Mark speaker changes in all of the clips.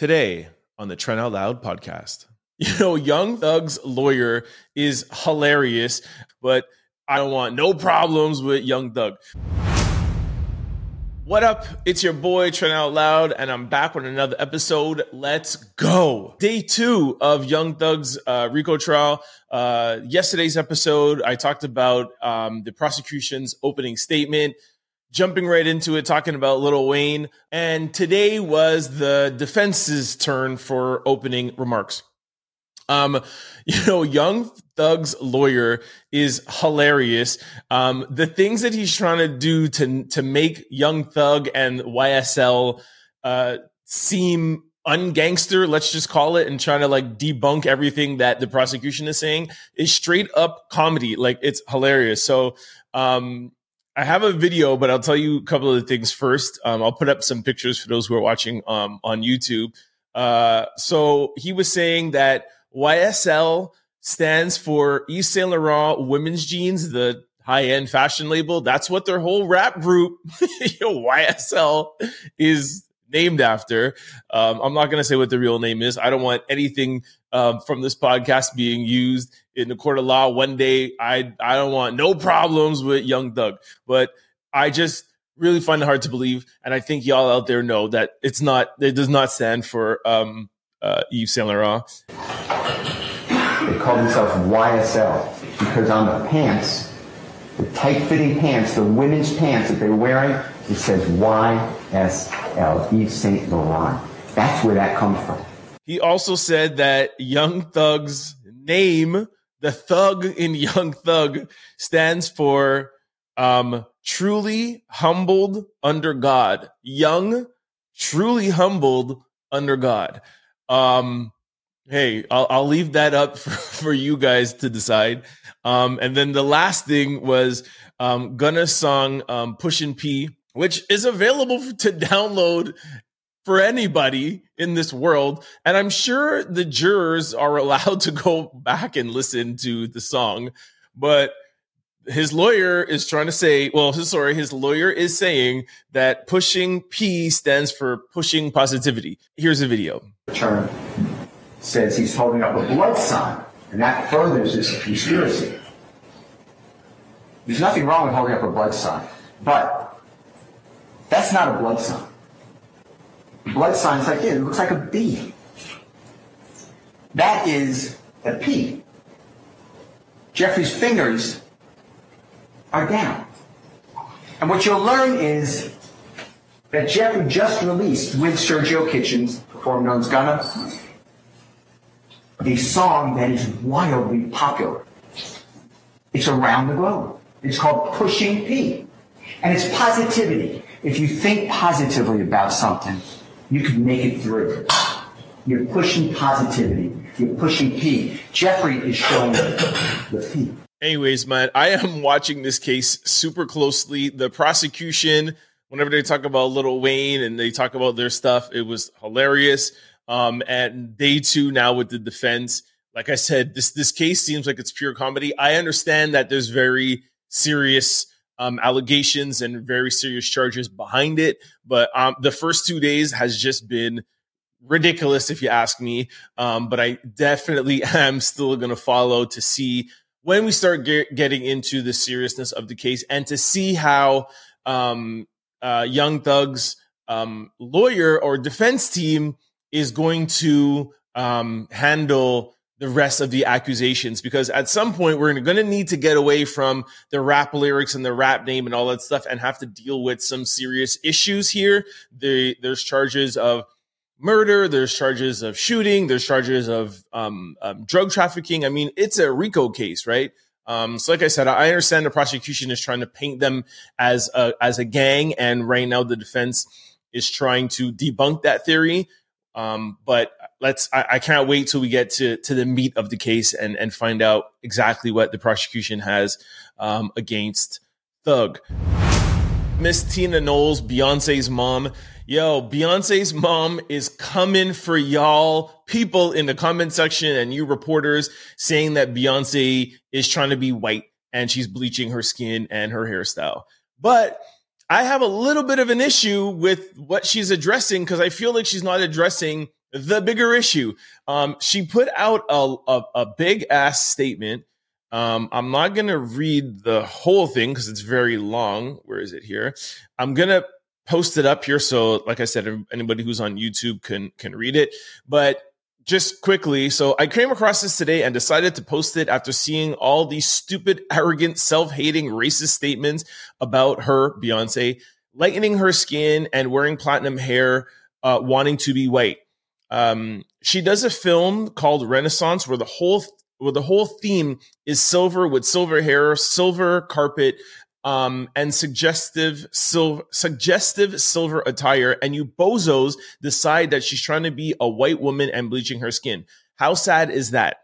Speaker 1: Today on the Trent Out Loud podcast. You know, Young Thug's lawyer is hilarious, but I don't want no problems with Young Thug. What up? It's your boy Trent Out Loud, and I'm back with another episode. Let's go. Day two of Young Thug's uh, RICO trial. Uh, yesterday's episode, I talked about um, the prosecution's opening statement jumping right into it, talking about Little Wayne. And today was the defense's turn for opening remarks. Um, you know, Young Thug's lawyer is hilarious. Um, the things that he's trying to do to to make Young Thug and YSL uh, seem ungangster, let's just call it, and trying to like debunk everything that the prosecution is saying is straight up comedy. Like it's hilarious. So um I have a video, but I'll tell you a couple of the things first. Um, I'll put up some pictures for those who are watching um, on YouTube. Uh, so he was saying that YSL stands for Yves Saint Laurent Women's Jeans, the high end fashion label. That's what their whole rap group, YSL, is named after. Um, I'm not going to say what the real name is. I don't want anything um, from this podcast being used in the court of law one day. I I don't want no problems with Young Thug, but I just really find it hard to believe, and I think y'all out there know that it's not. It does not stand for um, uh, Yves Saint Laurent.
Speaker 2: They call themselves YSL because on the pants, the tight-fitting pants, the women's pants that they're wearing, it says YSL, Yves Saint Laurent. That's where that comes from.
Speaker 1: He also said that Young Thug's name, the thug in Young Thug, stands for um, truly humbled under God. Young, truly humbled under God. Um, hey, I'll, I'll leave that up for, for you guys to decide. Um, and then the last thing was um, Gunna's song um, Pushin' P, which is available to download for anybody in this world. And I'm sure the jurors are allowed to go back and listen to the song, but his lawyer is trying to say, well, sorry, his lawyer is saying that pushing P stands for pushing positivity. Here's a video.
Speaker 2: Term says he's holding up a blood sign, and that furthers this conspiracy. There's nothing wrong with holding up a blood sign, but that's not a blood sign blood signs like this. It looks like a B. That is a P. Jeffery's fingers are down. And what you'll learn is that Jeffery just released with Sergio Kitchens, performed as Gunna, a song that is wildly popular. It's around the globe. It's called Pushing P. And it's positivity. If you think positively about something, you can make it through. You're pushing positivity. You're pushing P. Jeffery is showing the P.
Speaker 1: Anyways, man, I am watching this case super closely. The prosecution, whenever they talk about Little Wayne and they talk about their stuff, it was hilarious. Um, and day two now with the defense, like I said, this this case seems like it's pure comedy. I understand that there's very serious um, allegations and very serious charges behind it. But um, the first two days has just been ridiculous, if you ask me. Um, but I definitely am still going to follow to see when we start get, getting into the seriousness of the case and to see how um, uh, Young Thug's um, lawyer or defense team is going to um, handle the rest of the accusations because at some point we're going to need to get away from the rap lyrics and the rap name and all that stuff and have to deal with some serious issues here. The, there's charges of murder, there's charges of shooting, there's charges of um, um, drug trafficking. I mean, it's a RICO case, right? Um, so, like I said, I understand the prosecution is trying to paint them as a, as a gang, and right now the defense is trying to debunk that theory. Um, but let's I, I, can't wait till we get to to the meat of the case and and find out exactly what the prosecution has um, against Thug. Miss Tina Knowles, Beyonce's mom. Yo, Beyonce's mom is coming for y'all people in the comment section and you reporters saying that Beyonce is trying to be white and she's bleaching her skin and her hairstyle. But I have a little bit of an issue with what she's addressing because I feel like she's not addressing the bigger issue. Um, she put out a, a, a big ass statement. Um, I'm not going to read the whole thing because it's very long. Where is it here? I'm going to post it up here. So, like I said, anybody who's on YouTube can, can read it. But just quickly, so I came across this today and decided to post it after seeing all these stupid, arrogant, self hating, racist statements about her, Beyonce, lightening her skin and wearing platinum hair, uh, wanting to be white. Um, she does a film called Renaissance where the whole where the whole theme is silver with silver hair, silver carpet, um, and suggestive silver suggestive silver attire, and you bozos decide that she's trying to be a white woman and bleaching her skin. How sad is that?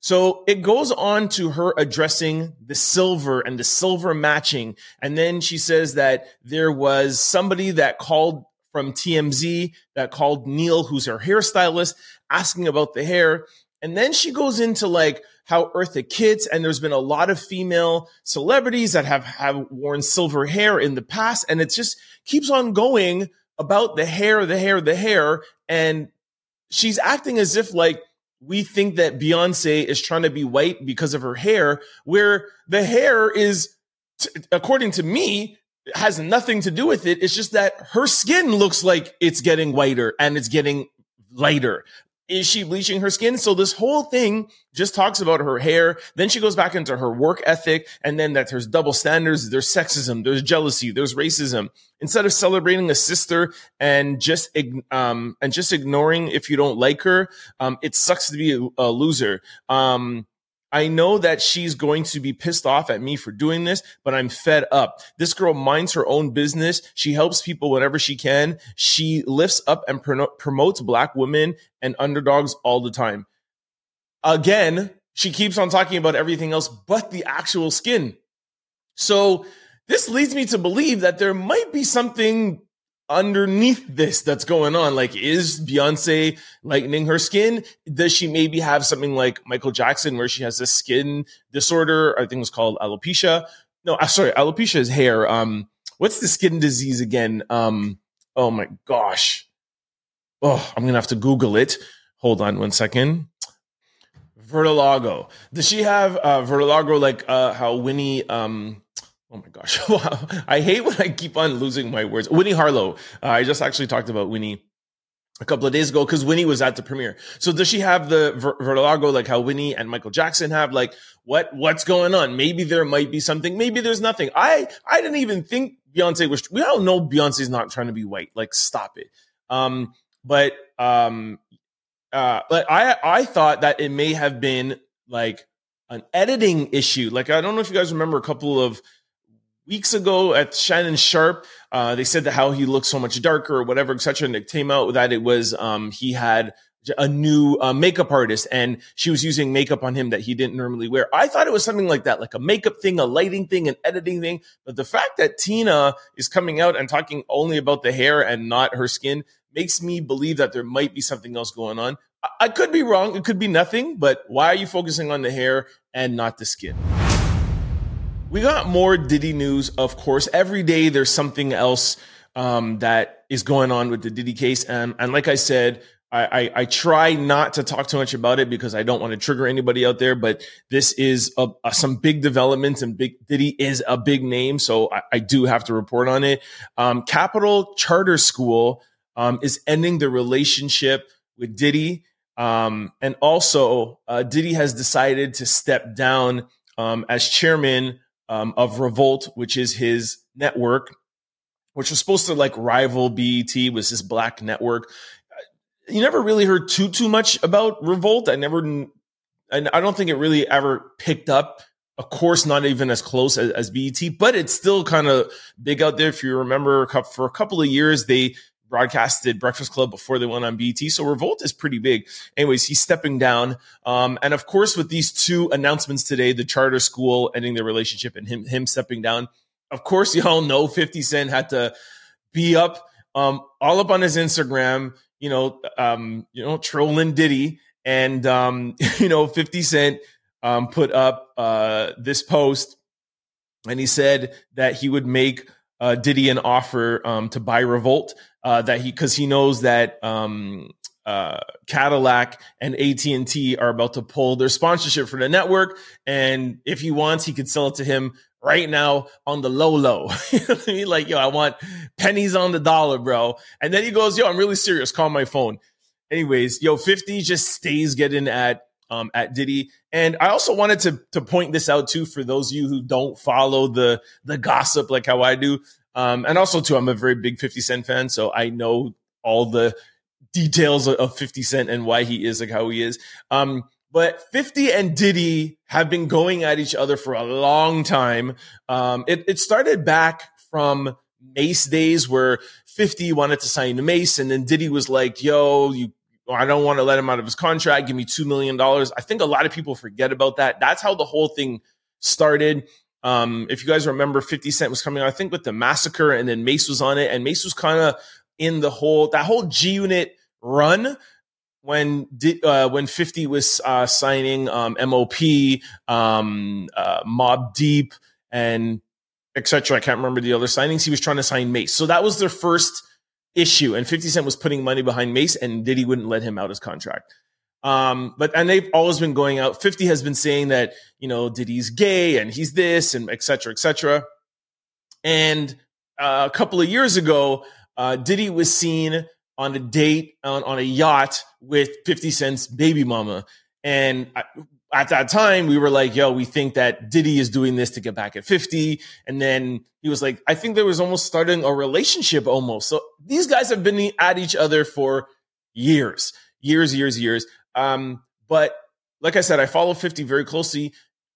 Speaker 1: So it goes on to her addressing the silver and the silver matching. And then she says that there was somebody that called from TMZ that called Neil, who's her hairstylist, asking about the hair. And then she goes into like how Eartha Kitt, and there's been a lot of female celebrities that have, have worn silver hair in the past. And it just keeps on going about the hair, the hair, the hair. And she's acting as if like we think that Beyonce is trying to be white because of her hair, where the hair is, t- according to me, has nothing to do with it. It's just that her skin looks like it's getting whiter and it's getting lighter. Is she bleaching her skin? So this whole thing just talks about her hair. Then she goes back into her work ethic and then that there's double standards, there's sexism, there's jealousy, there's racism. Instead of celebrating a sister and just, um, and just ignoring if you don't like her, um, it sucks to be a, loser. Um, I know that she's going to be pissed off at me for doing this, but I'm fed up. This girl minds her own business. She helps people whenever she can. She lifts up and promotes black women and underdogs all the time. Again, she keeps on talking about everything else but the actual skin. So this leads me to believe that there might be something underneath this that's going on? Like, is Beyonce lightening her skin? Does she maybe have something like Michael Jackson where she has a skin disorder? I think it's called alopecia. No, uh, sorry, alopecia is hair. Um, what's the skin disease again? Um, oh my gosh. Oh, I'm gonna have to Google it. Hold on one second. Vertilago. Does she have uh, vertilago like uh, how Winnie um Oh my gosh. Wow. I hate when I keep on losing my words. Winnie Harlow. Uh, I just actually talked about Winnie a couple of days ago because Winnie was at the premiere. So does she have the ver- vertigo like how Winnie and Michael Jackson have? Like what what's going on? Maybe there might be something. Maybe there's nothing. I I didn't even think Beyonce was. We all know Beyonce's not trying to be white. Like stop it. Um, but um, uh, but I I thought that it may have been like an editing issue. Like I don't know if you guys remember a couple of weeks ago at Shannon Sharpe. Uh, they said that how he looked so much darker or whatever, etc. And it came out that it was um, he had a new uh, makeup artist and she was using makeup on him that he didn't normally wear. I thought it was something like that, like a makeup thing, a lighting thing, an editing thing. But the fact that Tina is coming out and talking only about the hair and not her skin makes me believe that there might be something else going on. I, I could be wrong. It could be nothing, but why are you focusing on the hair and not the skin? We got more Diddy news, of course. Every day there's something else um, that is going on with the Diddy case. And, and like I said, I, I, I, try not to talk too much about it because I don't want to trigger anybody out there, but this is a, a, some big developments and big Diddy is a big name. So I, I do have to report on it. Um, Capital Charter School um, is ending the relationship with Diddy. Um, and also, uh, Diddy has decided to step down um, as chairman um, of Revolt, which is his network, which was supposed to like rival BET, was his black network. You never really heard too too much about Revolt. I never, and I don't think it really ever picked up. Of course, not even as close as, as BET, but it's still kind of big out there. If you remember, for a couple of years, they broadcasted Breakfast Club before they went on BET. So Revolt is pretty big. Anyways, he's stepping down. Um, and of course, with these two announcements today, the charter school ending their relationship and him, him stepping down. Of course, y'all know 50 Cent had to be up, um, all up on his Instagram, you know, um, you know, trolling Diddy. And, um, you know, 50 Cent, um, put up, uh, this post and he said that he would make, uh, Diddy an offer um, to buy Revolt uh, that he because he knows that um, uh, Cadillac and AT and T are about to pull their sponsorship for the network, and if he wants, he could sell it to him right now on the low low. I mean? Like, yo, I want pennies on the dollar, bro. And then he goes, yo, I'm really serious. Call my phone. Anyways, yo, 50 just stays getting at um, at Diddy. And I also wanted to to point this out too for those of you who don't follow the the gossip like how I do. Um, and also too, I'm a very big 50 Cent fan, so I know all the details of 50 Cent and why he is like how he is. Um, but 50 and Diddy have been going at each other for a long time. Um, it, it started back from Mase days where 50 wanted to sign to Mase, and then Diddy was like, yo, you I don't want to let him out of his contract. Give me $2 million. I think a lot of people forget about that. That's how the whole thing started. Um, if you guys remember, 50 Cent was coming out, I think, with the massacre, and then Mase was on it, and Mase was kind of in the whole that whole G Unit run when uh, when 50 was uh, signing um, MOP, um, uh, Mobb Deep, and etc. I can't remember the other signings. He was trying to sign Mase, so that was their first issue. And 50 Cent was putting money behind Mase, and Diddy wouldn't let him out his contract. Um, but and they've always been going out. 50 has been saying that you know Diddy's gay and he's this and etc. etc. And uh, a couple of years ago, uh, Diddy was seen on a date on, on a yacht with 50 Cent's baby mama. And at that time, we were like, yo, we think that Diddy is doing this to get back at 50. And then he was like, I think there was almost starting a relationship almost. So these guys have been at each other for years, years, years, years. Um, but like I said, I follow 50 very closely.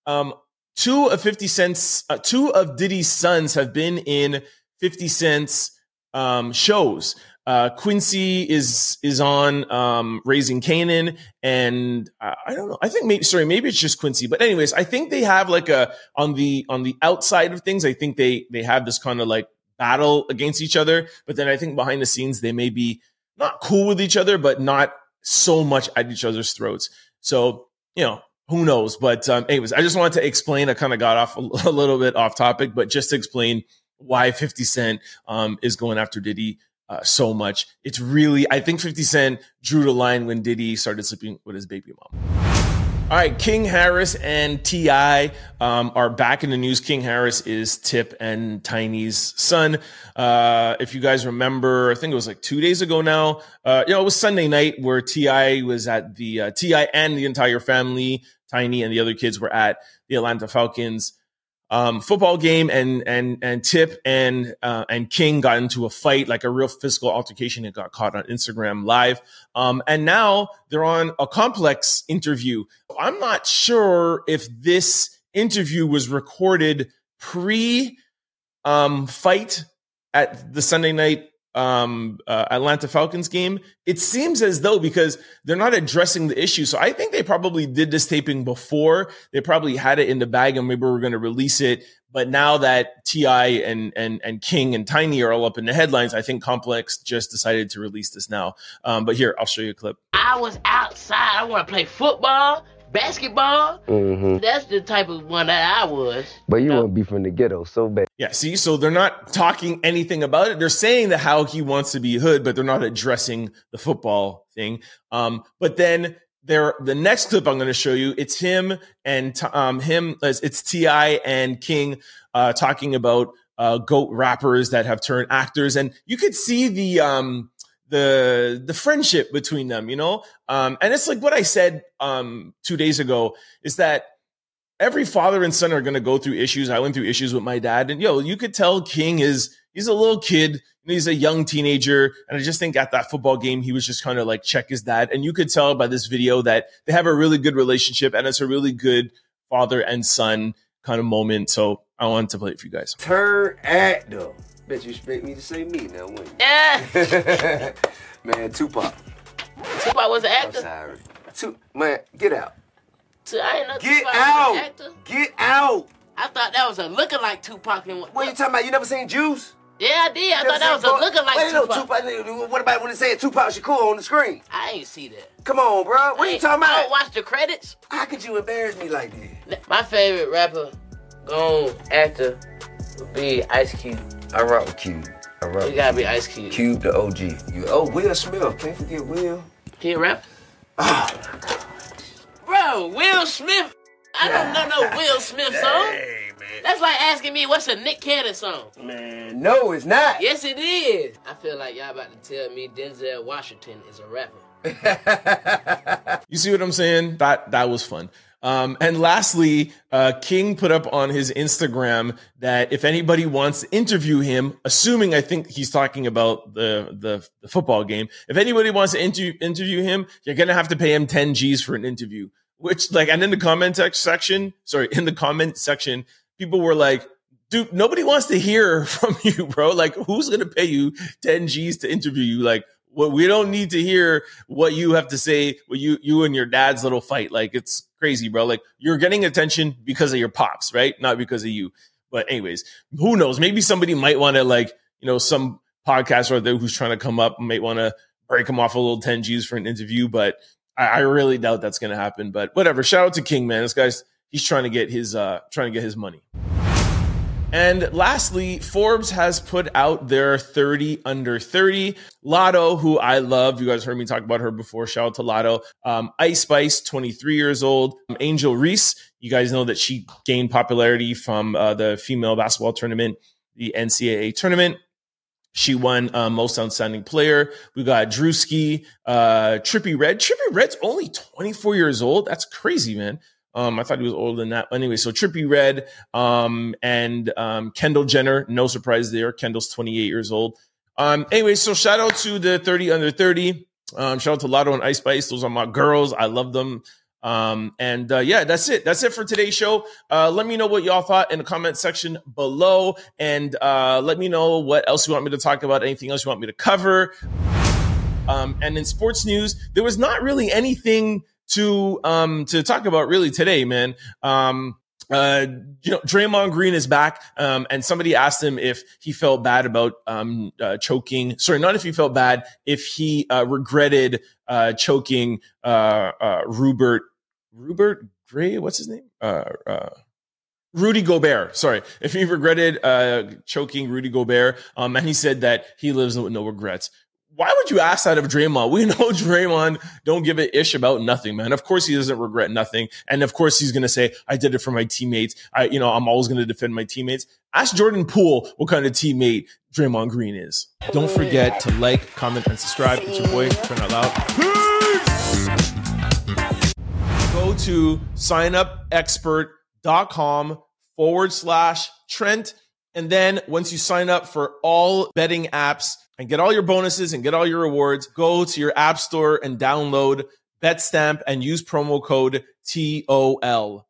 Speaker 1: Um, two of 50 Cent's, uh, two of Diddy's sons have been in 50 Cent's um, shows. Uh, Quincy is is on um, Raising Kanan, and uh, I don't know. I think maybe sorry, maybe it's just Quincy. But anyways, I think they have like a on the on the outside of things. I think they they have this kind of like battle against each other. But then I think behind the scenes they may be not cool with each other, but not so much at each other's throats. So you know, who knows? But um, anyways, I just wanted to explain. I kind of got off a, a, little bit off topic, but just to explain why 50 Cent um, is going after Diddy uh, so much. It's really, I think 50 Cent drew the line when Diddy started sleeping with his baby mom. All right, King Harris and T.I. Um, are back in the news. King Harris is Tip and Tiny's son. Uh, if you guys remember, I think it was like two days ago now. Uh, you know, it was Sunday night where T.I. was at the uh, T.I. and the entire family, Tiny and the other kids were at the Atlanta Falcons um, football game, and and and Tip and uh, and King got into a fight, like a real physical altercation. It got caught on Instagram Live, um, and now they're on a complex interview. I'm not sure if this interview was recorded pre um, fight at the Sunday night um, uh, Atlanta Falcons game, it seems as though because they're not addressing the issue. So I think they probably did this taping before. They probably had it in the bag and maybe we're going to release it. But now that T.I. and and and King and Tiny are all up in the headlines, I think Complex just decided to release this now. Um, but here, I'll show you a clip.
Speaker 3: I was outside. I want to play football basketball. Mm-hmm. That's the type of one that I was.
Speaker 4: But you want to be from the ghetto so bad.
Speaker 1: Yeah, see, so they're not talking anything about it. They're saying that how he wants to be hood, but they're not addressing the football thing. Um, but then there, the next clip I'm going to show you, it's him and um, him, it's T.I. and King uh, talking about uh, goat rappers that have turned actors, and you could see the um the the friendship between them, you know. Um, and it's like what I said um, two days ago is that every father and son are going to go through issues. I went through issues with my dad, and yo, you could tell King is he's a little kid. He's a young teenager, and I just think at that football game he was just kind of like check his dad, and you could tell by this video that they have a really good relationship, and it's a really good father and son kind of moment. So I wanted to play it for you guys.
Speaker 4: Turn actor. Bet you expect me to say me now, wouldn't you?
Speaker 3: Yeah.
Speaker 4: man, Tupac.
Speaker 3: Tupac was an actor.
Speaker 4: I'm sorry. Tu- man, get out.
Speaker 3: So I ain't know
Speaker 4: Get
Speaker 3: Tupac
Speaker 4: out.
Speaker 3: was an actor.
Speaker 4: Get out.
Speaker 3: I thought that was a looking like Tupac. And
Speaker 4: What are you talking about? You never seen Juice?
Speaker 3: Yeah, I did. I thought that was a looking like
Speaker 4: Wait, no,
Speaker 3: Tupac.
Speaker 4: Tupac. What about when it said Tupac Shakur on the screen?
Speaker 3: I ain't see that.
Speaker 4: Come on, bro. What are you talking
Speaker 3: I don't
Speaker 4: about?
Speaker 3: watch the credits.
Speaker 4: How could you embarrass me like that?
Speaker 3: My favorite rapper, gone actor, would be Ice Cube.
Speaker 4: I rock with Cube. I rock
Speaker 3: You gotta be Ice Cube.
Speaker 4: Cube the OG. You, oh, Will Smith. Can't forget Will.
Speaker 3: He a rapper? Bro, Will Smith. I don't know no Will Smith song.
Speaker 4: Hey.
Speaker 3: That's like asking me what's a Nick Cannon song.
Speaker 4: Man, no, it's not.
Speaker 3: Yes, it is. I feel like y'all about to tell me Denzel Washington is a rapper.
Speaker 1: You see what I'm saying? That that was fun. Um, and lastly, uh, King put up on his Instagram that if anybody wants to interview him, assuming I think he's talking about the the, the football game, if anybody wants to inter- interview him, you're gonna have to pay him 10 G's for an interview. Which like, and in the comment section, sorry, in the comment section, people were like, dude, nobody wants to hear from you, bro. Like, who's gonna pay you 10 G's to interview you? Like, well, we don't need to hear what you have to say. What you you and your dad's little fight, like it's crazy, bro. Like you're getting attention because of your pops, right? Not because of you. But anyways, who knows? Maybe somebody might want to like you know some podcaster out there who's trying to come up might want to break him off a little 10 G's for an interview, but I, I really doubt that's going to happen. But whatever. Shout out to King, man. This guy's he's trying to get his uh trying to get his money. And lastly, Forbes has put out their 30 under 30. Latto, who I love, you guys heard me talk about her before. Shout out to Latto. Um, Ice Spice, 23 years old. Um, Angel Reese, you guys know that she gained popularity from uh, the female basketball tournament, the NCAA tournament. She won uh, most outstanding player. We got Drewski, uh, Trippie Redd. Trippie Redd's only 24 years old. That's crazy, man. Um, I thought he was older than that. Anyway, so Trippie Redd um, and um, Kendall Jenner. No surprise there. Kendall's 28 years old. Um, anyway, so shout out to the 30 under 30. Um, shout out to Latto and Ice Spice. Those are my girls. I love them. Um, and uh, yeah, that's it. That's it for today's show. Uh, let me know what y'all thought in the comment section below, and uh, let me know what else you want me to talk about. Anything else you want me to cover? Um, and in sports news, there was not really anything to um to talk about really today, man. Um uh you know Draymond Green is back um and somebody asked him if he felt bad about um uh, choking. Sorry not if he felt bad if he uh regretted uh choking uh uh Rupert Rupert Gray? What's his name? Uh uh Rudy Gobert, sorry, if he regretted uh, choking Rudy Gobert, um, and he said that he lives with no regrets why would you ask that of Draymond? We know Draymond don't give a ish about nothing, man. Of course he doesn't regret nothing. And of course he's going to say, I did it for my teammates. I, you know, I'm always going to defend my teammates. Ask Jordan Poole what kind of teammate Draymond Green is. Don't forget to like, comment, and subscribe. It's your boy, Trent Out Loud. Peace! Go to signupexpert.com forward slash Trent. And then once you sign up for all betting apps, and get all your bonuses and get all your rewards, go to your app store and download BetStamp and use promo code TOL.